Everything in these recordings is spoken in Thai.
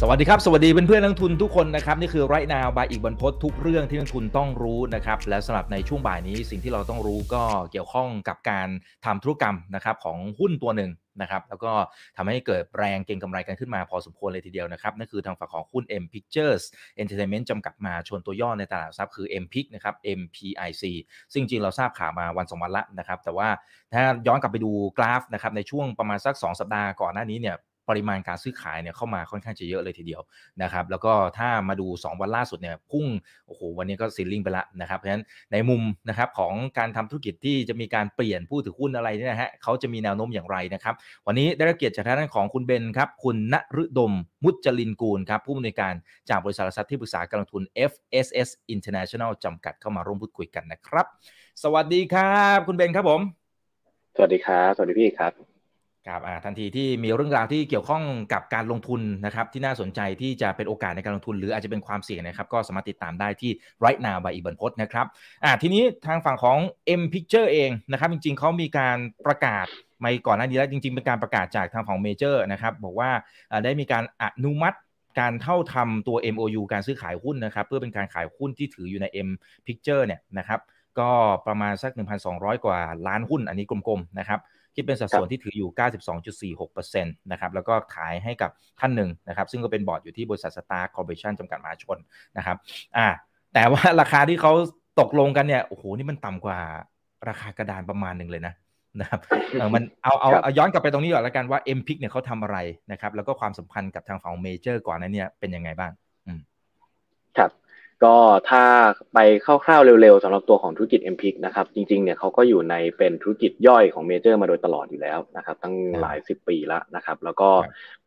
สวัสดีครับ สวัสดีเพื่อนๆนักทุนทุกคนนะครับ นี่คือไรนาวบายอีกบรรพททุกเรื่องที่นักทุนต้องรู้นะครับ และสำหรับในช่วงบ่ายนี้สิ่งที่เราต้องรู้ก็เกี่ยวข้องกับการทำธุรกรรมนะครับของหุ้นตัวหนึ่งนะครับแล้วก็ทำให้เกิดแรงเก็งกำไรกันขึ้นมาพอสมควรเลยทีเดียวนะครับนั่นคือทางฝั่งของหุ้น M Pictures Entertainment จำกัดมาชวนตัวย่อในตลาดทรัพย์คือ M Pic นะครับ MPIC ซึ่งจริงเราทราบข่าวมาวันสองวันละนะครับแต่ว่าถ้าย้อนกลับไปดูกราฟนะครับในช่วงประมาณสัก 2 สัปดาห์ก่อนหน้านี้เนี่ย ปริมาณการซื้อขายเนี่ยเข้ามาค่อนข้างจะเยอะเลยทีเดียวนะครับแล้วก็ถ้ามาดู 2 วันล่าสุดเนี่ยพุ่งโอ้โหวันนี้ก็ซีลลิงไปละนะครับเพราะฉะนั้นในมุมนะครับของการทำธุรกิจที่จะมีการเปลี่ยนผู้ถือหุ้นอะไรเนี่ยนะฮะเขาจะมีแนวโน้มอย่างไรนะครับวันนี้ได้รับเกียรติจากทางด้านของคุณเบนครับคุณณฤดมมุจลินกูลครับผู้อำนวยการจากบริษัททรัพย์ที่ปรึกษาการลงทุน FSS International จำกัดเข้ามาร่วมพูดคุยกันนะครับ สวัสดีครับ คุณเบนครับผม สวัสดีครับ สวัสดีพี่ครับ ครับทันทีที่มีเรื่องราวที่เกี่ยวข้องกับการลงทุนนะครับที่น่าสนใจที่จะเป็นโอกาสในการลงทุน หรืออาจจะเป็นความเสี่ยงนะครับก็สามารถติดตามได้ที่ right now by อีบันพศนะครับอ่าทีนี้ทางฝั่งของ M Picture เองนะครับจริงๆเขามีการประกาศมาก่อนหน้านี้แล้วจริง ๆ เป็นการประกาศจากทางของเมเจอร์นะครับบอกว่าได้มีการอนุมัติการเท่าทำตัว MOU การซื้อขายหุ้นนะครับเพื่อเป็นการขายหุ้นที่ถืออยู่ใน M Picture เนี่ยนะครับก็ประมาณสัก 1,200 กว่าล้านหุ้นอันนี้กลมๆนะครับ คิดเป็นสัดส่วนที่ถืออยู่ 92.46%นะครับแล้วก็ขายให้กับท่านหนึ่งนะครับซึ่งก็เป็นบอร์ดอยู่ที่บริษัทสตาร์คอร์ปอเรชั่นจำกัดมหาชนนะครับอ่าแต่ว่าราคาที่เขาตกลงกันเนี่ยโอ้โหนี่มันต่ำกว่าราคากระดานประมาณหนึ่งเลยนะนะครับเออมันเอาเอาเอาย้อนกลับไปตรงนี้ก่อนแล้วกันว่า MPIC เนี่ยเขาทำอะไรนะครับ แล้วก็ความสัมพันธ์กับทางฝั่งเมเจอร์ก่อนนั้นเนี่ยเป็นยังไงบ้างอืมครับ ก็ถ้าไปคร่าวๆเร็วๆสำหรับตัวของธุรกิจ m p i c นะครับจริงๆเนี่ยเขาก็อยู่ในเป็นธุรกิจย่อยของเมเจอร์มาโดยตลอดอยู่แล้วนะครับตั้งหลายสิบปีแล้วนะครับแล้วก็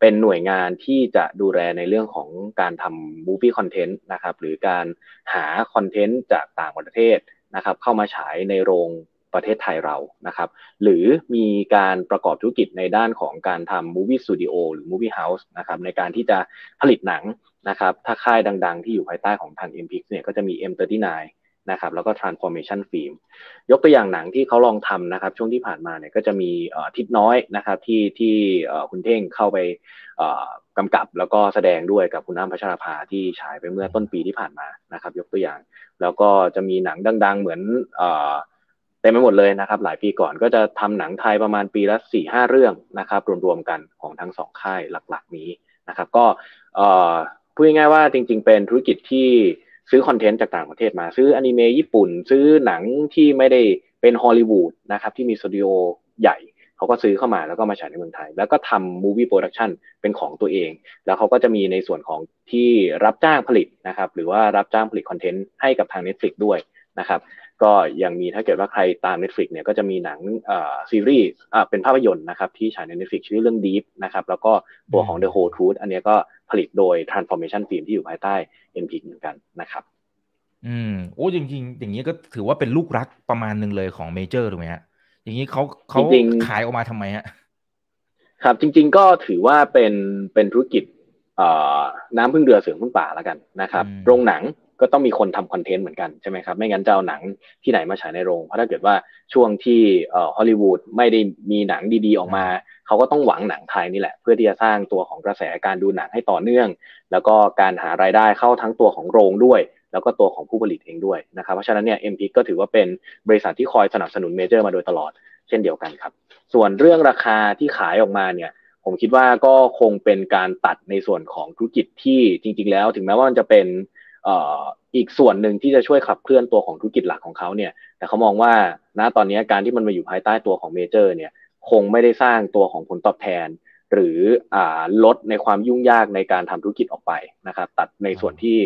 เป็นหน่วยงานที่จะดูแลในเรื่องของการทำ movie content นะครับหรือการหาคอนเทนต์จากต่างประเทศนะครับเข้ามาฉายในโรง ประเทศไทยเรานะครับ หรือมีการประกอบธุรกิจในด้านของการทำมูฟี่สตูดิโอหรือมูฟี่เฮาส์นะครับในการที่จะผลิตหนังนะครับ ถ้าค่ายดังๆ ที่อยู่ภายใต้ของทาง m p i x เนี่ยก็จะมี M39 นะครับแล้วก็ Transformation Film ยกตัวอย่างหนังที่เขาลองทำนะครับ ช่วงที่ผ่านมาเนี่ยก็จะมีทิศน้อยนะครับที่ที่คุณเท่งเข้าไปกำกับแล้วก็แสดงด้วยกับคุณน้ำพัชรภาที่ฉายไปเมื่อต้นปีที่ผ่านมานะครับ ยกตัวอย่าง แล้วก็จะมีหนังดัง ๆ เหมือน เต็มไปหมดเลยนะครับ หลายปีก่อนก็จะทำหนังไทยประมาณปีละสี่ห้าเรื่องนะครับรวมๆกันของทั้งสองค่ายหลักๆนี้นะครับ ก็พูดง่ายๆว่าจริง ๆ เป็นธุรกิจที่ซื้อคอนเทนต์จากต่างประเทศมาซื้ออนิเมะญี่ปุ่น ซื้อหนังที่ไม่ได้เป็นฮอลลีวูดนะครับที่มีสตูดิโอใหญ่เขาก็ซื้อเข้ามาแล้วก็มาฉายในเมืองไทย แล้วก็ทำ movie production เป็นของตัวเอง แล้วเขาก็จะมีในส่วนของที่รับจ้างผลิตนะครับ หรือว่ารับจ้างผลิตคอนเทนต์ให้กับทาง Netflix ด้วยนะครับ ก็ยังมีถ้าเกิดว่าใครตาม Netflix เนี่ยก็จะมีหนังซีรีส์เป็นภาพยนตร์นะครับที่ฉายใน Netflix ชื่อเรื่อง Deep นะครับแล้วก็ตัวของ The Whole Truth อันนี้ก็ผลิตโดย Transformation Film ที่อยู่ภายใต้ NPIC เหมือนกันนะครับ อืมโอ้จริง ๆ อย่างนี้ก็ถือว่าเป็นลูกรักประมาณหนึ่งเลยของเมเจอร์ถูกไหมฮะอย่างนี้เขาเขาขายออกมาทำไมฮะครับจริง ๆ ก็ถือว่าเป็นเป็นธุรกิจเอ่อน้ำพึ่งเรือเสือพึ่งป่าแล้วกันนะครับโรงหนัง ก็ต้องมีคนทำคอนเทนต์เหมือนกันใช่ไหมครับไม่งั้นจะเอาหนังที่ไหนมาฉายในโรงเพราะถ้าเกิดว่าช่วงที่เอ่อฮอลลีวูดไม่ได้มีหนังดีๆออกมาเขาก็ต้องหวังหนังไทยนี่แหละ เพื่อที่จะสร้างตัวของกระแสการดูหนังให้ต่อเนื่อง แล้วก็การหารายได้เข้าทั้งตัวของโรงด้วย แล้วก็ตัวของผู้ผลิตเองด้วยนะครับเพราะฉะนั้นเนี่ยเอ็มพีก็ถือว่าเป็นบริษัทที่คอยสนับสนุนเมเจอร์มาโดยตลอดเช่นเดียวกันครับ ส่วนเรื่องราคาที่ขายออกมาเนี่ยผมคิดว่าก็คงเป็นการตัดในส่วนของธุรกิจที่จริง ๆ แล้ว ถึงแม้ว่ามันจะเป็น อีกส่วนหนึ่งที่จะช่วยขับเคลื่อนตัวของธุรกิจหลักของเขาเนี่ยแต่เขามองว่าณตอนนี้การที่มันมาอยู่ภายใต้ตัวของเมเจอร์เนี่ยคงไม่ได้สร้างตัวของผลตอบแทน หรือลดในความยุ่งยากในการทำธุรกิจออกไปนะครับ ตัดในส่วนที่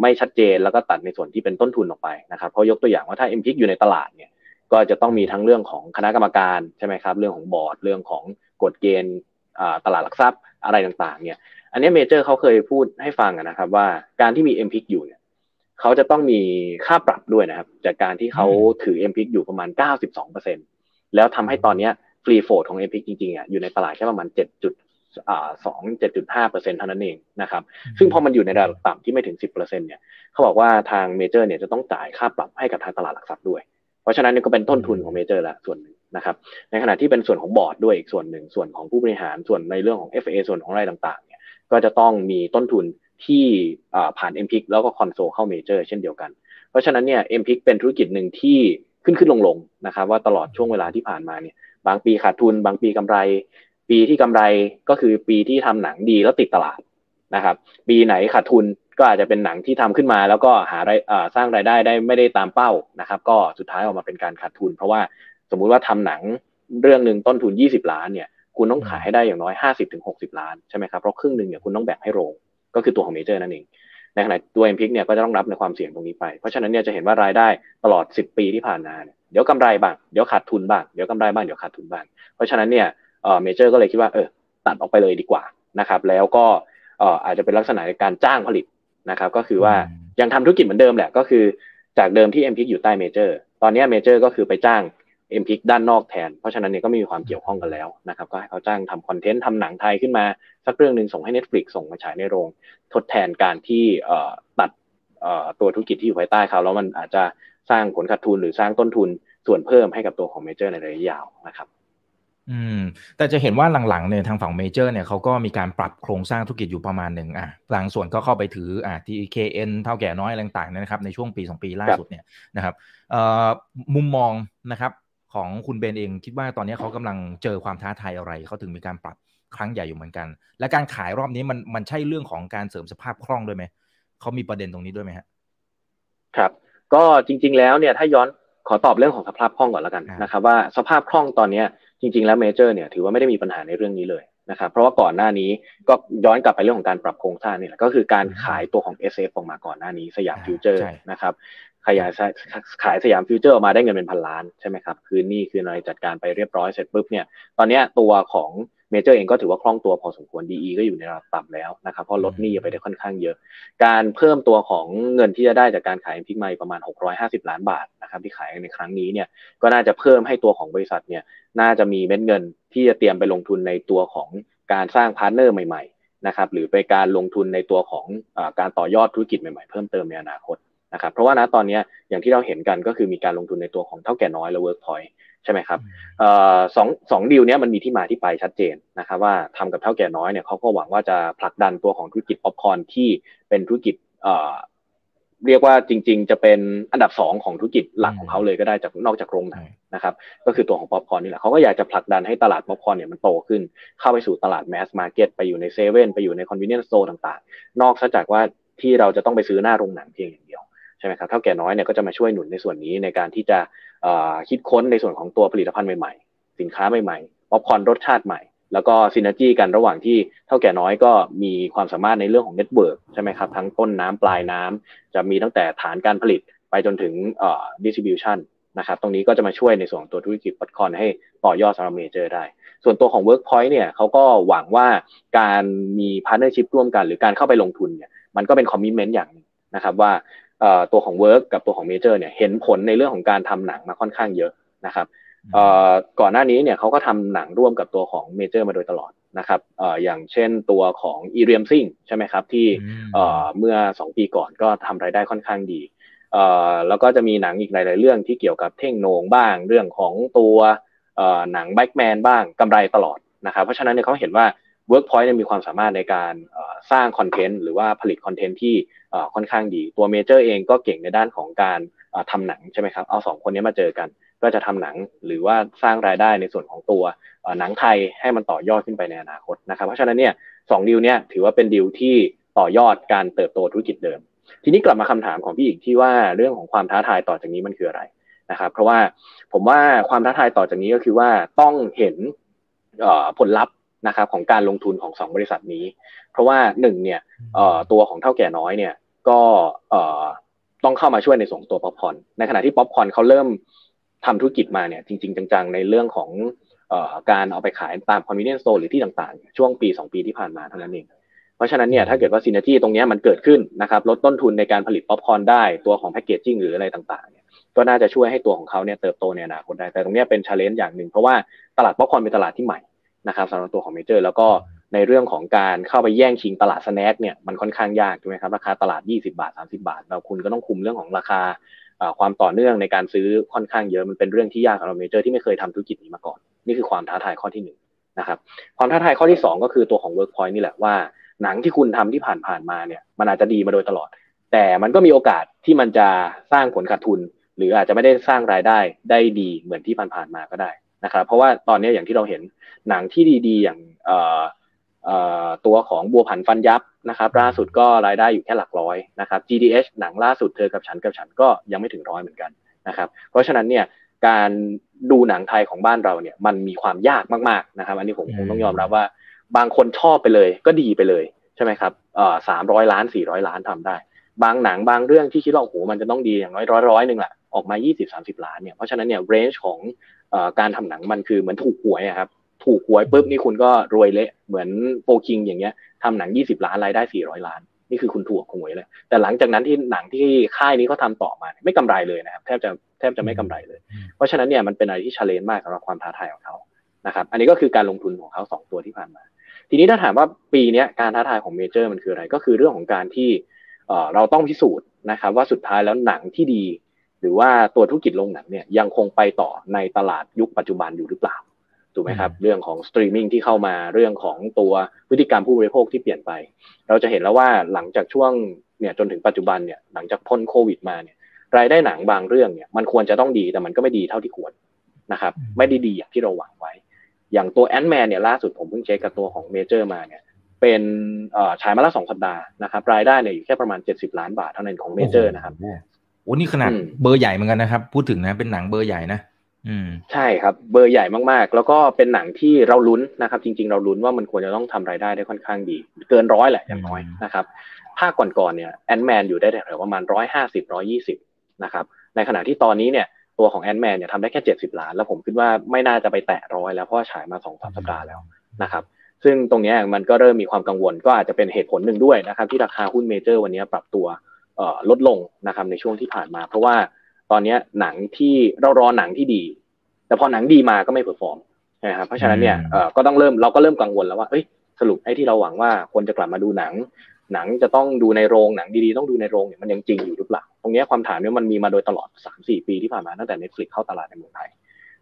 ไม่ชัดเจนแล้วก็ตัดในส่วนที่เป็นต้นทุนออกไปนะครับเพราะยกตัวอย่างว่าถ้าเอ็มพิกอยู่ในตลาดเนี่ยก็จะต้องมีทั้งเรื่องของคณะกรรมการใช่ไหมครับ เรื่องของบอร์ด เรื่องของกฎเกณฑ์ตลาดหลักทรัพย์อะไรต่างๆเนี่ย อันนี้เมเจอร์เขาเคยพูดให้ฟังนะครับ ว่าการที่มีเอ็มพิกอยู่เนี่ยเขาจะต้องมีค่าปรับด้วยนะครับ จากการที่เขาถือ m p i c อยู่ประมาณ 92%แล้วทำให้ตอนนี้ free float ของ m p i c จริงๆอะอยู่ในตลาดแค่ประมาณ7จุดสองเจ็ดจุดห้าเปอร์เซ็นเท่านั้นเองนะครับ ซึ่งพอมันอยู่ในระดับต่ำที่ไม่ถึงสิบเปอร์เซ็นเนี่ยเขาบอกว่าทางเมเจอร์เนี่ยจะต้องจ่ายค่าปรับให้กับทางตลาดหลักทรัพย์ด้วย เพราะฉะนั้นนี่ก็เป็นต้นทุนของเมเจอร์ละส่วนหนึ่งนะครับ ในขณะที่เป็นส่วนของบอร์ดด้วยอีกส่วนหนึ่งส่วนของผู้บริหารส่วนในเรื่องของ FA ส่วนของอะไรต่างๆเนี่ย ก็จะต้องมีต้นทุนที่ผ่าน m p i c แล้วก็คอนโซลเข้าเมเจอร์เช่นเดียวกัน เพราะฉะนั้นเนี่ย m p i c เป็นธุรกิจหนึ่งที่ขึ้นขึ้นลงลงนะครับว่าตลอดช่วงเวลาที่ผ่านมาเนี่ยบางปีขาดทุน บางปีกำไร ปีที่กำไรก็คือปีที่ทำหนังดีแล้วติดตลาดนะครับปีไหนขาดทุนก็อาจจะเป็นหนังที่ทำขึ้นมา แล้วก็หารสร้างรายได้ได้ไม่ได้ตามเป้านะครับก็สุดท้ายออกมาเป็นการขาดทุน เพราะว่าสมมุติว่าทำหนังเรื่องหนึ่งต้นทุน 20 ล้านเนี่ย คุณต้องขายให้ได้อย่างน้อย50-60ล้านใช่ไหมครับเพราะครึ่งหนึ่งเนี่ยคุณต้องแบ่งให้โรง ก็คือตัวของเมเจอร์นั่นเองในขณะตัวเอ็มพิกเนี่ยก็จะต้องรับในความเสี่ยงตรงนี้ไป เพราะฉะนั้นเนี่ยจะเห็นว่ารายได้ตลอด 10 ปีที่ผ่านมาเนี่ยเดี๋ยวกำไรบ้างเดี๋ยวขาดทุนบ้างเดี๋ยวกำไรบ้างเดี๋ยวขาดทุนบ้าง เพราะฉะนั้นเนี่ยเอ่อเมเจอร์ก็เลยคิดว่าเออตัดออกไปเลยดีกว่านะครับแล้วก็เอ่ออาจจะเป็นลักษณะในการจ้างผลิตนะครับก็คือว่ายังทำธุรกิจเหมือนเดิมแหละก็คือจากเดิมที่เอ็มพิกอยู่ใต้เมเจอร์ตอนนี้เมเจอร์ก็คือไปจ้าง เอ็มพิกด้านนอกแทน เพราะฉะนั้นเนี่ยก็มีความเกี่ยวข้องกันแล้วนะครับ ก็ให้เขาจ้างทำคอนเทนต์ทำหนังไทยขึ้นมา สักเรื่องหนึ่งส่งให้ Netflix ส่งมาฉายในโรง ทดแทนการที่ตัดตัวธุรกิจที่อยู่ภายใต้เขาแล้วมันอาจจะสร้างผลขาดทุนหรือสร้างต้นทุนส่วนเพิ่มให้กับตัวของเมเจอร์ในระยะยาวนะครับ อืม แต่จะเห็นว่าหลังๆเนี่ยทางฝั่งเมเจอร์เนี่ยเขาก็มีการปรับโครงสร้างธุรกิจอยู่ประมาณหนึ่งอะบางส่วนก็เข้าไปถืออะที่ KN เท่าแก่น้อยอะไรต่างๆนะครับในช่วงปีสองปีล่าสุดเนี่ยนะครับเอ่อมุมมองนะครับ ของคุณเบนเองคิดว่าตอนนี้เขากำลังเจอความท้าทายอะไรเขาถึงมีการปรับครั้งใหญ่อยู่เหมือนกัน และการขายรอบนี้มันมันใช่เรื่องของการเสริมสภาพคล่องด้วยไหมเขามีประเด็นตรงนี้ด้วยไหมฮะครับ ก็จริง ๆ แล้วเนี่ยถ้าย้อนขอตอบเรื่องของสภาพคล่องก่อนแล้วกันนะครับว่าสภาพคล่องตอนนี้จริง ๆ แล้วเมเจอร์เนี่ยถือว่าไม่ได้มีปัญหาในเรื่องนี้เลย นะครับเพราะว่าก่อนหน้านี้ก็ย้อนกลับไปเรื่องของการปรับโครงสร้างนี่แหละก็คือการขายตัวของ SF ออกมาก่อนหน้านี้สยามฟิวเจอร์นะครับขยายขายสยามฟิวเจอร์ออกมาได้เงินเป็นพันล้านใช่ไหมครับคือนี่คืออะไรจัดการไปเรียบร้อยเสร็จปุ๊บเนี่ยตอนนี้ตัวของ เมเจอร์เองก็ถือว่าคล่องตัวพอสมควร D/E ก็อยู่ในระดับต่ำแล้วนะครับเพราะลดหนี้ไปได้ค่อนข้างเยอะ การเพิ่มตัวของเงินที่จะได้จากการขายพิกไปประมาณ 650 ล้านบาทนะครับที่ขายในครั้งนี้เนี่ยก็น่าจะเพิ่มให้ตัวของบริษัทเนี่ยน่าจะมีเม็ดเงินที่จะเตรียมไปลงทุนในตัวของการสร้าง partner ใหม่ๆนะครับหรือไปการลงทุนในตัวของการต่อยอดธุรกิจใหม่ๆเพิ่มเติมในอนาคตนะครับเพราะว่านะตอนนี้อย่างที่เราเห็นกันก็คือมีการลงทุนในตัวของเถ้าแก่น้อยและเวิร์กพอยต์ ใช่ไหมครับสองสองดีลเนี้ยมันมีที่มาที่ไปชัดเจนนะครับว่าทำกับเถ้าแก่น้อยเนี่ยเขาก็หวังว่าจะผลักดันตัวของธุรกิจป๊อปคอร์นที่เป็นธุรกิจเรียกว่าจริง ๆ จะเป็นอันดับสองของธุรกิจหลักของเขาเลยก็ได้จากนอกจากโรงหนังนะครับก็คือตัวของป๊อปคอร์นนี่แหละเขาก็อยากจะผลักดันให้ตลาดป๊อปคอร์นเนี่ยมันโตขึ้น เข้าไปสู่ตลาด mass market ไปอยู่ในเซเว่นไปอยู่ใน convenience store ต่างๆ นอกจากว่าที่เราจะต้องไปซื้อหน้าโรงหนังเพียงอย่างเดียวใช่ไหมครับเถ้าแก่น้อยเนี่ยก็จะมาช่วยหนุนในส่วนนี้ในการที่จะ คิดค้นในส่วนของตัวผลิตภัณฑ์ใหม่ๆ สินค้าใหม่ๆป๊อปคอร์นรสชาติใหม่ แล้วก็ synergy กันระหว่างที่เถ้าแก่น้อยก็มีความสามารถในเรื่องของ network ใช่ไหมครับ ทั้งต้นน้ำปลายน้ำจะมีตั้งแต่ฐานการผลิตไปจนถึง distribution นะครับตรงนี้ก็จะมาช่วยในส่วนตัวธุรกิจป๊อปคอร์นให้ต่อยอดสำหรับเมเจอร์ได้ ส่วนตัวของ Workpoint เนี่ยเขาก็หวังว่าการมี partnership ร่วมกัน หรือการเข้าไปลงทุนเนี่ยมันก็เป็น commitment อย่างนึงนะครับว่า ตัวของ Work กับตัวของ Major เนี่ยเห็นผลในเรื่องของการทำหนังมาค่อนข้างเยอะนะครับก่อนหน้านี้เนี่ยเขาก็ทำหนังร่วมกับตัวของ Major มาโดยตลอดนะครับอย่างเช่นตัวของ อีเรียมซิ่ง ใช่ไหมครับที่เมื่อ 2 ปีก่อนก็ทำรายได้ค่อนข้างดีแล้วก็จะมีหนังอีกหลาย ๆ เรื่องที่เกี่ยวกับเท่งโหน่งบ้างเรื่องของตัวหนังไบค์แมนบ้างกำไรตลอดนะครับเพราะฉะนั้นเนี่ยเขาเห็นว่า Workpoint มีความสามารถในการสร้างคอนเทนต์หรือว่าผลิตคอนเทนต์ที่ค่อนข้างดี ตัวเมเจอร์เองก็เก่งในด้านของการทำหนังใช่ไหมครับ เอาสองคนนี้มาเจอกัน ก็จะทำหนังหรือว่าสร้างรายได้ในส่วนของตัวหนังไทยให้มันต่อยอดขึ้นไปในอนาคตนะครับ เพราะฉะนั้นเนี่ยสองดีลเนี่ยถือว่าเป็นดีลที่ต่อยอดการเติบโตธุรกิจเดิม ทีนี้กลับมาคำถามของพี่อีกที่ว่าเรื่องของความท้าทายต่อจากนี้มันคืออะไรนะครับ เพราะว่าผมว่าความท้าทายต่อจากนี้ก็คือว่าต้องเห็นผลลัพธ์ นะครับของการลงทุนของ 2 บริษัทนี้ เพราะว่าหนึ่งเนี่ยตัวของเถ้าแก่น้อยเนี่ยก็ต้องเข้ามาช่วยในส่วนตัวป๊อปคอร์นในขณะที่ป๊อปคอร์นเขาเริ่มทำธุรกิจมาเนี่ยจริง ๆ จังๆ ในเรื่องของการเอาไปขายตาม convenience store หรือที่ต่างๆ ช่วงปี 2 ปีที่ผ่านมาเท่านั้นเองเพราะฉะนั้นเนี่ยถ้าเกิดว่า synergy ตรงนี้มันเกิดขึ้นนะครับลดต้นทุนในการผลิตป๊อปคอร์นได้ตัวของ packaging หรืออะไรต่างๆเนี่ยก็น่าจะช่วยให้ตัวของเขาเนี่ยเติบโตในอนาคตได้แต่ตรงนี้เป็น challenge อย่างหนึ่งเพราะว่าตลาดป๊อปคอร์นเป็นตลาดที่ใหม่ นะครับสำหรับตัวของเมเจอร์ แล้วก็ในเรื่องของการเข้าไปแย่งชิงตลาด snack เนี่ยมันค่อนข้างยากใช่ไหมครับราคาตลาด 20 บาท 30 บาท แล้วคุณก็ต้องคุมเรื่องของราคาความต่อเนื่องในการซื้อค่อนข้างเยอะมันเป็นเรื่องที่ยากสำหรับเมเจอร์ที่ไม่เคยทำธุรกิจนี้มาก่อน นี่คือความท้าทายข้อที่หนึ่งนะครับความท้าทายข้อที่ 2 ก็คือตัวของ Workpoint นี่แหละว่า หนังที่คุณทำที่ผ่านๆมาเนี่ยมันอาจจะดีมาโดยตลอด แต่มันก็มีโอกาสที่มันจะสร้างผลขาดทุน หรืออาจจะไม่ได้สร้างรายได้ได้ดีเหมือนที่ผ่านๆมาก็ได้ นะครับเพราะว่าตอนนี้อย่างที่เราเห็นหนังที่ดีๆ อย่างตัวของบัวผันฟันยับนะครับ ล่าสุดก็รายได้อยู่แค่หลักร้อยนะครับ GDH หนังล่าสุดเธอกับฉันกับฉันก็ยังไม่ถึงร้อยเหมือนกันนะครับ เพราะฉะนั้นเนี่ยการดูหนังไทยของบ้านเราเนี่ยมันมีความยากมากๆนะครับ อันนี้ผมคงต้องยอมรับว่า บางคนชอบไปเลยก็ดีไปเลยใช่ไหมครับเอ่อสามร้อยล้านสี่ร้อยล้านทำได้ บางหนังบางเรื่องที่คิดว่าโอ้โหมันจะต้องดีอย่างน้อยร้อยร้อยหนึ่งแหละออกมายี่สิบสามสิบล้านเนี่ยเพราะฉะนั้นเนี่ย range ของ การทำหนังมันคือเหมือนถูกหวยครับถูกหวยปุ๊บนี่คุณก็รวยเละเหมือน4 Kings อย่างเงี้ยทำหนังยี่สิบล้านรายได้สี่ร้อยล้าน นี่คือคุณถูกหวยเลย แต่หลังจากนั้นที่หนังที่ค่ายนี้เขาทำต่อมาไม่กำไรเลยนะครับแทบจะแทบจะไม่กำไรเลย เพราะฉะนั้นเนี่ยมันเป็นอะไรที่ challenge มากสำหรับความท้าทายของเขานะครับอันนี้ก็คือการลงทุนของเขาสองตัวที่ผ่านมา ทีนี้ถ้าถามว่าปีนี้การท้าทายของเมเจอร์มันคืออะไรก็คือเรื่องของการที่เราต้องพิสูจน์นะครับว่าสุดท้ายแล้วหนังที่ดี หรือว่าตัวธุรกิจโรงหนังเนี่ยยังคงไปต่อในตลาดยุคปัจจุบันอยู่หรือเปล่าถูกไหมครับเรื่องของสตรีมมิ่งที่เข้ามาเรื่องของตัวพฤติกรรมผู้บริโภคที่เปลี่ยนไป เราจะเห็นแล้วว่าหลังจากช่วงเนี่ยจนถึงปัจจุบันเนี่ยหลังจากพ้นโควิดมาเนี่ยรายได้หนังบางเรื่องเนี่ยมันควรจะต้องดีแต่มันก็ไม่ดีเท่าที่ควรนะครับไม่ได้ดีอย่างที่เราหวังไว้ อย่างตัว Ant-Man เนี่ยล่าสุดผมเพิ่งเช็คกับตัวของเมเจอร์มาเนี่ยเป็นฉายมาแล้วสองสัปดาห์นะครับรายได้เนี่ยอยู่แค่ประมาณ 70 ล้านบาทเท่านั้นของเมเจอร์นะครับ โอ้นี่ขนาดเบอร์ใหญ่เหมือนกันนะครับ พูดถึงนะเป็นหนังเบอร์ใหญ่นะใช่ครับ เบอร์ใหญ่มากๆ แล้วก็เป็นหนังที่เราลุ้นนะครับ จริง ๆ เราลุ้นว่ามันควรจะต้องทำรายได้ได้ค่อนข้างดี เกินร้อยแหละอย่างน้อยนะครับภาคก่อนๆเนี่ย Ant-Man อยู่ได้แถวประมาณร้อยห้าสิบร้อยี่สิบนะครับในขณะที่ตอนนี้เนี่ยตัวของ Ant-Man เนี่ยทำได้แค่เจ็ดสิบล้าน แล้วผมคิดว่าไม่น่าจะไปแตะร้อยแล้วเพราะว่าฉายมาสองสามสัปดาห์แล้วนะครับซึ่งตรงนี้มันก็เริ่มมีความกังวลก็อาจจะเป็นเหตุผลหนึ่งด้วยนะครับที่ราคาหุ้นเมเจอร์วันนี้ปรับตัว ลดลงนะครับในช่วงที่ผ่านมา เพราะว่าตอนนี้หนังที่เรารอหนังที่ดี แต่พอหนังดีมาก็ไม่ perform นะครับเพราะฉะนั้นเนี่ยเออก็ต้องเริ่มเราก็เริ่มกังวลแล้วว่าเอ้ยสรุปไอ้ที่เราหวังว่าคนจะกลับมาดูหนัง หนังจะต้องดูในโรงหนังดีๆต้องดูในโรงเนี่ยมันยังจริงอยู่หรือเปล่าตรงนี้ความถามเนี่ยมันมีมาโดยตลอด 3-4 ปีที่ผ่านมาตั้งแต่ Netflix เข้าตลาดในเมืองไทย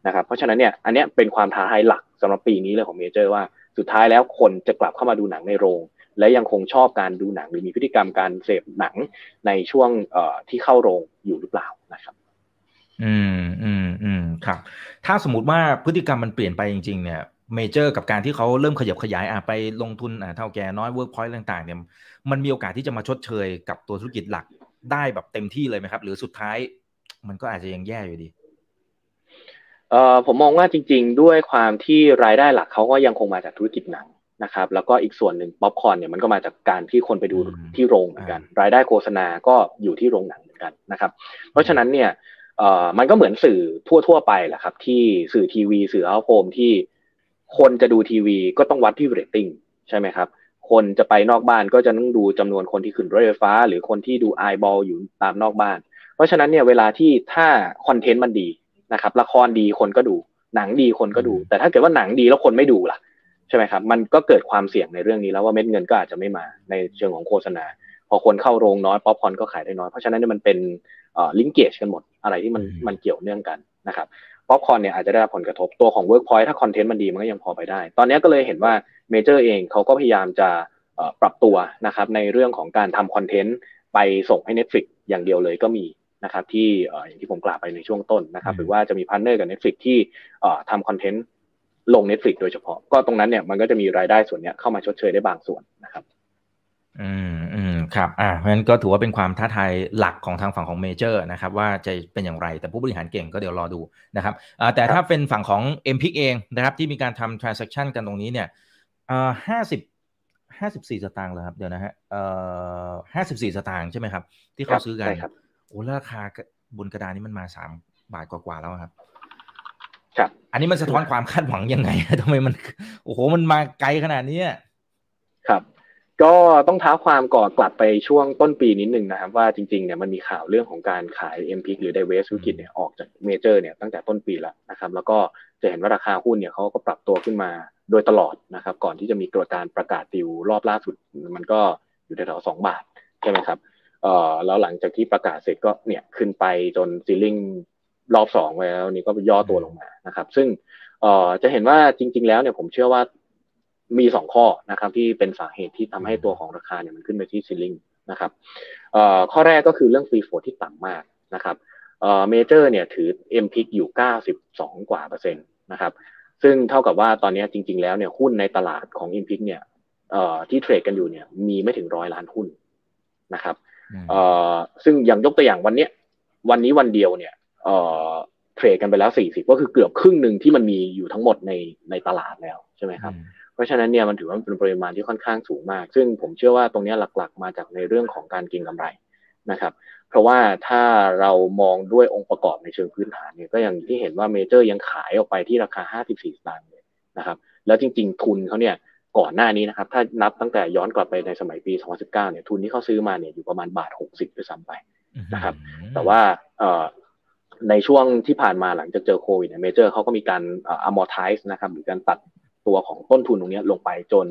นะครับเพราะฉะนั้นเนี่ยอันนี้เป็นความท้าทายหลักสำหรับปีนี้เลยของเมเจอร์ว่าสุดท้ายแล้วคนจะกลับเข้ามาดูหนังในโรง และยังคงชอบการดูหนังหรือมีพฤติกรรมการเสพหนังในช่วงที่เข้าโรงอยู่หรือเปล่านะครับ อืมอืมอืมครับ ถ้าสมมติว่าพฤติกรรมมันเปลี่ยนไปจริง ๆ เนี่ยเมเจอร์กับการที่เขาเริ่มขยับขยายอะไปลงทุนอะเถ้าแก่น้อยเวิร์กพอยต์ต่างๆเนี่ยมันมีโอกาสที่จะมาชดเชยกับตัวธุรกิจหลักได้แบบเต็มที่เลยไหมครับ หรือสุดท้ายมันก็อาจจะยังแย่อยู่ดีเอ่อผมมองว่าจริง ๆ ด้วยความที่รายได้หลักเขาก็ยังคงมาจากธุรกิจหนัง นะครับ แล้วก็อีกส่วนหนึ่งป๊อปคอร์นเนี่ยมันก็มาจากการที่คนไปดูที่โรงเหมือนกัน รายได้โฆษณาก็อยู่ที่โรงหนังเหมือนกันนะครับ เพราะฉะนั้นเนี่ยเอ่อมันก็เหมือนสื่อทั่ว ๆ ไปแหละครับ ที่สื่อทีวี สื่อเอาโฮมที่คนจะดูทีวีก็ต้องวัดที่เรตติ้งใช่ไหมครับ คนจะไปนอกบ้านก็จะต้องดูจำนวนคนที่ขึ้นรถไฟฟ้า หรือคนที่ดู eyeball อยู่ตามนอกบ้าน เพราะฉะนั้นเนี่ยเวลาที่ถ้าคอนเทนต์มันดีนะครับ ละครดีคนก็ดูหนังดีคนก็ดู แต่ถ้าเกิดว่าหนังดีแล้วคนไม่ดูล่ะ ใช่ไหมครับมันก็เกิดความเสี่ยงในเรื่องนี้แล้วว่าเม็ดเงินก็อาจจะไม่มาในเชิงของโฆษณา พอคนเข้าโรงน้อยป๊อปคอร์นก็ขายได้น้อย เพราะฉะนั้นมันเป็น linkage กันหมดอะไรที่มันมันเกี่ยวเนื่องกันนะครับป๊อปคอร์นเนี่ยอาจจะได้รับผลกระทบตัวของ Workpoint ถ้าคอนเทนต์มันดีมันก็ยังพอไปได้ ตอนนี้ก็เลยเห็นว่าเมเจอร์เองเขาก็พยายามจะปรับตัวนะครับในเรื่องของการทำคอนเทนต์ไปส่งให้ Netflix อย่างเดียวเลยก็มีนะครับที่อย่างที่ผมกล่าวไปในช่วงต้นนะครับหรือว่าจะมี partner กับ Netflix ที่ทำคอนเทนต์ ลง Netflix โดยเฉพาะ ก็ตรงนั้นเนี่ยมันก็จะมีรายได้ส่วนนี้เข้ามาชดเชยได้บางส่วนนะครับ อืมอืมครับ อ่าเพราะฉะนั้นก็ถือว่าเป็นความท้าทายหลักของทางฝั่งของเมเจอร์นะครับว่าจะเป็นอย่างไรแต่ผู้บริหารเก่งก็เดี๋ยวรอดูนะครับอ่าแต่ถ้าเป็นฝั่งของ m p เองนะครับ ที่มีการทำ transaction กันตรงนี้เนี่ยอ่าห้าสิบห้าสิบสี่สตางค์เลยครับเดี๋ยวนะฮะเอ่อห้าสิบสี่สตางค์ใช่ไหมครับ ที่เขาซื้อกันโอ้ราคาบนกระดานนี้มันมาสามบาทกว่าๆแล้วครับ ครับ อันนี้มันสะท้อนความคาดหวังยังไงทำไมมัน โอ้โห มันมาไกลขนาดนี้ครับ ก็ต้องท้าความก่อกลับไปช่วงต้นปีนิดหนึ่งนะครับ ว่าจริงๆเนี่ยมันมีข่าวเรื่องของการขาย m p หรือไดเวสธุรกิจเนี่ยออกจากเมเจอร์เนี่ยตั้งแต่ต้นปีแล้วนะครับ แล้วก็จะเห็นว่าราคาหุ้นเนี่ยเขาก็ปรับตัวขึ้นมาโดยตลอดนะครับ ก่อนที่จะมีกระการประกาศติวรอบล่าสุด มันก็อยู่แถวๆสองบาทใช่ไหมครับเอ่อแล้วหลังจากที่ประกาศเสร็จก็เนี่ยขึ้นไปจนซีลิง รอบสองไปแล้วนี่ก็ย่อตัวลงมานะครับ ซึ่งเอ่อจะเห็นว่าจริง ๆ แล้วเนี่ยผมเชื่อว่ามีสองข้อนะครับที่เป็นสาเหตุที่ทำให้ตัวของราคาเนี่ยมันขึ้นไปที่ซีลิงนะครับเอ่อข้อแรกก็คือเรื่องฟรีโฟที่ต่ำมากนะครับเอ่อเมเจอร์เนี่ยถือ M พิกอยู่ 92 กว่าเปอร์เซ็นต์นะครับซึ่งเท่ากับว่าตอนนี้จริง ๆ แล้วเนี่ยหุ้นในตลาดของ i m p i c เนี่ยเอ่อที่เทรดกันอยู่เนี่ยมีไม่ถึงร้อยล้านหุ้นนะครับเอ่อซึ่งอย่างยกตัวอย่างวันเนี้ยวันนี้วันเดียวเนี่ย เอ่อเทรดกันไปแล้ว 40 ก็คือเกือบครึ่งหนึ่งที่มันมีอยู่ทั้งหมดในในตลาดแล้วใช่ไหมครับ เพราะฉะนั้นเนี่ยมันถือว่าเป็นปริมาณที่ค่อนข้างสูงมาก ซึ่งผมเชื่อว่าตรงนี้หลักๆ มาจากในเรื่องของการเก็งกำไรนะครับ เพราะว่าถ้าเรามองด้วยองค์ประกอบในเชิงพื้นฐานเนี่ยก็อย่างที่เห็นว่าเมเจอร์ยังขายออกไปที่ราคา 54 สตางค์เลยนะครับ แล้วจริง ๆ ทุนเขาเนี่ยก่อนหน้านี้นะครับ ถ้านับตั้งแต่ย้อนกลับไปในสมัยปี 2019 เนี่ยทุนที่เขาซื้อมาเนี่ยอยู่ประมาณบาท 60ด้วยซ้ำไปนะครับ แต่ว่า ในช่วงที่ผ่านมาหลังจากเจอโควิดเนี่ยเมเจอร์เขาก็มีการ amortize นะครับหรือการตัดตัวของต้นทุนตรงนี้ลงไปจน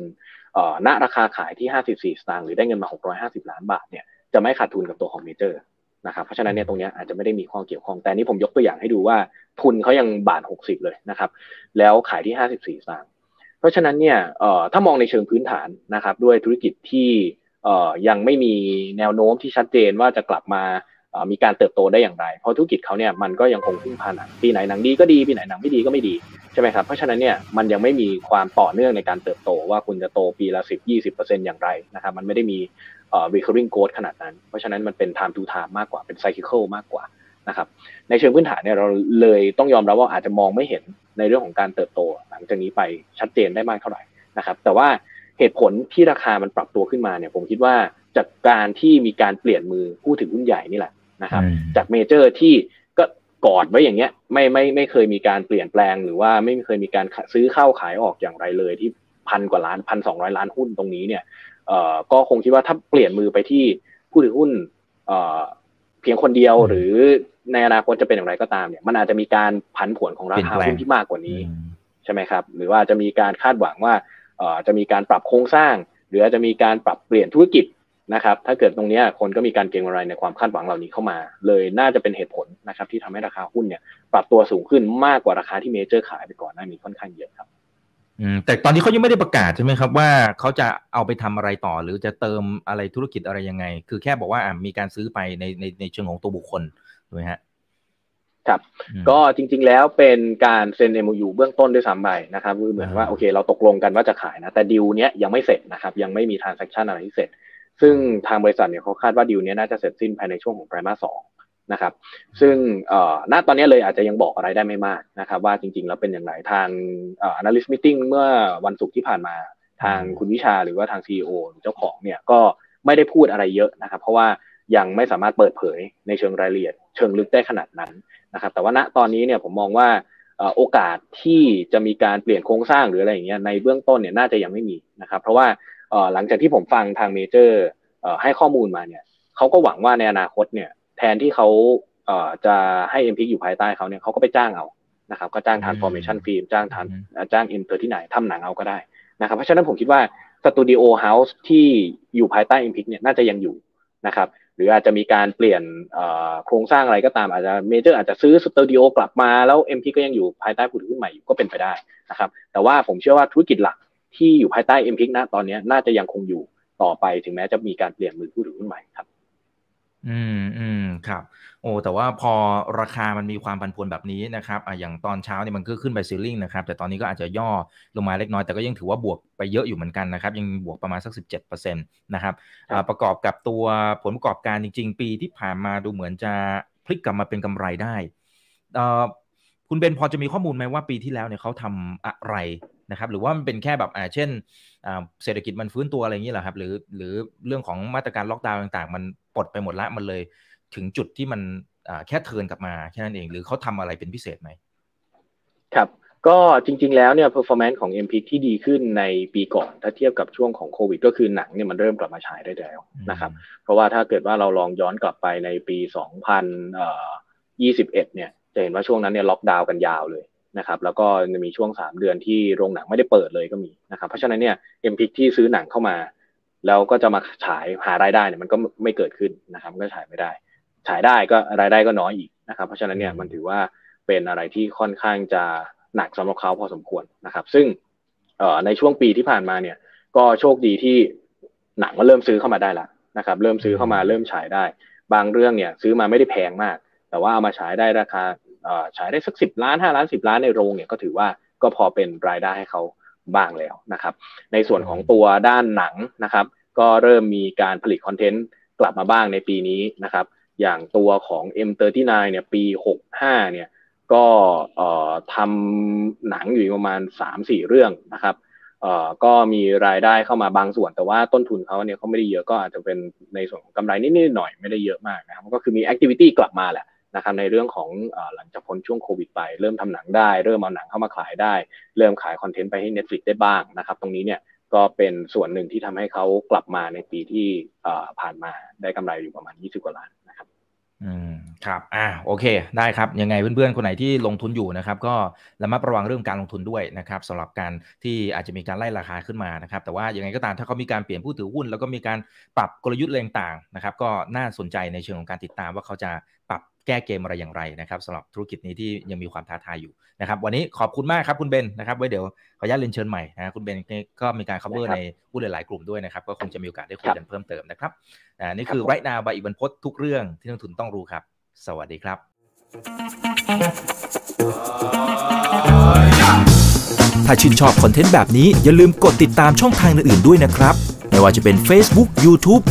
ณราคาขายที่ 54 สตางค์หรือได้เงินมา 650 ล้านบาทเนี่ยจะไม่ขาดทุนกับตัวของเมเจอร์นะครับเพราะฉะนั้นเนี่ยตรงนี้อาจจะไม่ได้มีข้อเกี่ยวข้อง แต่นี้ผมยกตัวอย่างให้ดูว่าทุนเขายังบาท 60 เลยนะครับแล้วขายที่ 54 สตางค์เพราะฉะนั้นเนี่ยถ้ามองในเชิงพื้นฐานนะครับด้วยธุรกิจที่ยังไม่มีแนวโน้มที่ชัดเจนว่าจะกลับมา มีการเติบโตได้อย่างไร เพราะธุรกิจเขาเนี่ยมันก็ยังคงพึ่งพาหนังปีไหนหนังดีก็ดีปีไหนหนังไม่ดีก็ไม่ดีใช่ไหมครับเพราะฉะนั้นเนี่ยมันยังไม่มีความต่อเนื่องในการเติบโตว่าคุณจะโตปีละ10 20 อย่างไรนะครับมันไม่ได้มี recurring growth ขนาดนั้น เพราะฉะนั้นมันเป็น time to time มากกว่าเป็น cyclical มากกว่านะครับในเชิงพื้นฐานเนี่ยเราเลยต้องยอมรับว่าอาจจะมองไม่เห็นในเรื่องของการเติบโต หลังจากนี้ไปชัดเจนได้มากเท่าไหร่นะครับแต่ว่าเหตุผลที่ราคามันปรับตัวขึ้นมาเนี่ยผมคิดว่าจากการที่มีการเปลี่ยนมือผู้ถือหุ้นใหญ่นี่แหละ นะครับ จากเมเจอร์ที่ก็กอดไว้อย่างเงี้ย ไม่ไม่ไม่เคยมีการเปลี่ยนแปลงหรือว่าไม่เคยมีการซื้อเข้าขายออกอย่างไรเลยที่พันกว่าล้านพันสองร้อยล้านหุ้นตรงนี้เนี่ยเอ่อก็คงคิดว่าถ้าเปลี่ยนมือไปที่ผู้ถือหุ้นเอ่อเพียงคนเดียวหรือในอนาคตจะเป็นอย่างไรก็ตามเนี่ย มันอาจจะมีการผันผวนของราคาหุ้นที่มากกว่านี้ใช่ไหมครับ หรือว่าจะมีการคาดหวังว่าเอ่อจะมีการปรับโครงสร้าง หรืออาจจะมีการปรับเปลี่ยนธุรกิจ นะครับ ถ้าเกิดตรงนี้คนก็มีการเก็งอะไรในความคาดหวังเหล่านี้เข้ามา เลยน่าจะเป็นเหตุผลนะครับ ที่ทำให้ราคาหุ้นเนี่ย ปรับตัวสูงขึ้นมากกว่าราคาที่เมเจอร์ขายไปก่อนหน้านี้ค่อนข้างเยอะครับอืมแต่ตอนนี้เขายังไม่ได้ประกาศใช่ไหมครับว่าเขาจะเอาไปทำอะไรต่อ หรือจะเติมอะไรธุรกิจอะไรยังไง คือแค่บอกว่ามีการซื้อไปในในในเชิงของตัวบุคคลถูกไหมฮะครับก็จริงๆแล้วเป็นการเซ็น MOU เบื้องต้นด้วยซ้ำไปนะครับคือเหมือนว่าโอเคเราตกลงกันว่าจะขายนะ แต่ดีลเนี้ยยังไม่เสร็จนะครับ ยังไม่มี transaction อะไรที่เสร็จ ซึ่งทางบริษัทเนี่ยเขาคาดว่าดีลเนี้ยน่าจะเสร็จสิ้นภายในช่วงของไตรมาสสองนะครับ ซึ่งเอ่อณตอนนี้เลยอาจจะยังบอกอะไรได้ไม่มากนะครับ ว่าจริงๆ แล้วเป็นอย่างไรทางเอ่อ analyst meeting เมื่อวันศุกร์ที่ผ่านมาทางคุณวิชาหรือว่าทาง CEO เจ้าของเนี่ยก็ไม่ได้พูดอะไรเยอะนะครับ เพราะว่ายังไม่สามารถเปิดเผยในเชิงรายละเอียด เชิงลึกได้ขนาดนั้นนะครับ แต่ว่าณตอนนี้เนี่ยผมมองว่าโอกาสที่จะมีการเปลี่ยนโครงสร้างหรืออะไรอย่างเงี้ยในเบื้องต้นเนี่ยน่าจะยังไม่มีนะครับ เพราะว่า หลังจากที่ผมฟังทางเมเจอร์ให้ข้อมูลมาเนี่ยเขาก็หวังว่าในอนาคตเนี่ยแทนที่เขาจะให้ MPIC อยู่ภายใต้เขาเนี่ยเขาก็ไปจ้างเอานะครับก็จ้าง Transformation Films จ้าง Trans จ้าง M Thirtynine ทำหนังเอาก็ได้นะครับเพราะฉะนั้นผมคิดว่า studio house ที่อยู่ภายใต้ MPIC เนี่ยน่าจะยังอยู่นะครับหรืออาจจะมีการเปลี่ยนโครงสร้างอะไรก็ตามอาจจะเมเจอร์อาจจะซื้อสตูดิโอ กลับมาแล้ว MPIC ก็ยังอยู่ภายใต้ผู้ถือหุ้นใหม่อยู่ก็เป็นไปได้นะครับแต่ว่าผมเชื่อว่าธุรกิจหลัก ที่อยู่ภายใต้ MPIC นะตอนนี้น่าจะยังคงอยู่ต่อไปถึงแม้จะมีการเปลี่ยนมือผู้ถือหุ้นใหม่ครับ อืมอืมครับ โอ้แต่ว่าพอราคามันมีความผันผวนแบบนี้นะครับอะอย่างตอนเช้าเนี่ยมันก็ขึ้นไปซีลิงนะครับ แต่ตอนนี้ก็อาจจะย่อลงมาเล็กน้อยแต่ก็ยังถือว่าบวกไปเยอะอยู่เหมือนกันนะครับ ยังบวกประมาณสัก 17%นะครับอ่าประกอบกับตัวผลประกอบการจริง ๆ ปีที่ผ่านมาดูเหมือนจะพลิกกลับมาเป็นกำไรได้เอ่อคุณเบนพอจะมีข้อมูลไหมว่าปีที่แล้วเนี่ยเขาทำอะไร นะครับหรือว่ามันเป็นแค่แบบอ่าเช่นเศรษฐกิจมันฟื้นตัวอะไรอย่างนี้เหรอครับหรือหรือเรื่องของมาตรการล็อกดาวน์ต่างๆ มันปลดไปหมดละมันเลยถึงจุดที่มันแค่เทินกลับมาแค่นั้นเอง หรือเขาทำอะไรเป็นพิเศษไหมครับก็จริงๆ แล้วเนี่ย performance ของ m p ที่ดีขึ้นในปีก่อนถ้าเทียบกับช่วงของโควิด ก็คือหนังเนี่ยมันเริ่มกลับมาฉายได้แล้วนะครับ เพราะว่าถ้าเกิดว่าเราลองย้อนกลับไปในปี 2021 เนี่ย จะเห็นว่าช่วงนั้นเนี่ยล็อกดาวน์กันยาวเลย นะครับแล้วก็จะมีช่วง 3 เดือนที่โรงหนังไม่ได้เปิดเลยก็มีนะครับเพราะฉะนั้นเนี่ย m p ที่ซื้อหนังเข้ามา แล้วก็จะมาฉายหารายได้เนี่ยมันก็ไม่เกิดขึ้นนะครับก็ฉายไม่ได้ ฉายได้ก็รายได้ก็น้อยอีกนะครับ เพราะฉะนั้นเนี่ยมันถือว่าเป็นอะไรที่ค่อนข้างจะหนักสำหรับเขาพอสมควรนะครับ ซึ่งในช่วงปีที่ผ่านมาเนี่ย ก็โชคดีที่หนังมันเริ่มซื้อเข้ามาได้ละนะครับ เริ่มซื้อเข้ามาเริ่มฉายได้ บางเรื่องเนี่ย ซื้อมาไม่ได้แพงมาก แต่ว่าเอามาฉายได้ราคา ฉายได้สักสิบล้านห้าล้านสิบล้านในโรงเนี่ยก็ถือว่าก็พอเป็นรายได้ให้เขาบ้างแล้วนะครับ ในส่วนของตัวด้านหนังนะครับ ก็เริ่มมีการผลิตคอนเทนต์กลับมาบ้างในปีนี้นะครับ อย่างตัวของ M39 เนี่ยปี 65 เนี่ยก็ทำหนังอยู่ประมาณ 3-4 เรื่องนะครับก็มีรายได้เข้ามาบางส่วน แต่ว่าต้นทุนเขาเนี่ยเขาไม่ได้เยอะก็อาจจะเป็นในส่วนของกำไรนิดๆหน่อยไม่ได้เยอะมากนะครับก็คือมีแอคทิวิตี้กลับมาแหละ นะครับในเรื่องของหลังจากพ้นช่วงโควิดไปเริ่มทำหนังได้ เริ่มเอาหนังเข้ามาขายได้ เริ่มขายคอนเทนต์ไปให้ Netflix ได้บ้างนะครับ ตรงนี้เนี่ยก็เป็นส่วนหนึ่งที่ทำให้เขากลับมาในปีที่ผ่านมาได้กำไรอยู่ประมาณ 20 กว่าล้านนะครับอืมครับอ่าโอเค ได้ครับ ยังไงเพื่อนๆ คนไหนที่ลงทุนอยู่นะครับ ก็ระมัดระวังเรื่องการลงทุนด้วยนะครับสำหรับการที่อาจจะมีการไล่ราคาขึ้นมานะครับ แต่ว่ายังไงก็ตามถ้าเขามีการเปลี่ยนผู้ถือหุ้น แล้วก็มีการปรับกลยุทธ์อะไรต่างนะครับ ก็น่าสนใจในเชิงของการติดตามว่าเขาจะปรับแก้เกมอะไรอย่างไรนะครับสำหรับธุรกิจนี้ที่ยังมีความท้าทายอยู่นะครับ วันนี้ขอบคุณมากครับคุณเบนนะครับไว้เดี๋ยวขออนุญาตเรียนเชิญใหม่นะคุณเบนก็มีการ cover ในผู้หลาย ๆ กลุ่มด้วยนะครับ ก็คงจะมีโอกาสได้คุยกันเพิ่มเติมนะครับนี่คือไรนาบายอีบันพศทุกเรื่องที่นักทุนต้องรู้ครับ สวัสดีครับ ถ้าชื่นชอบคอนเทนต์แบบนี้อย่าลืมกดติดตามช่องทางอื่นๆด้วยนะครับไม่ว่าจะเป็น Facebook, YouTube,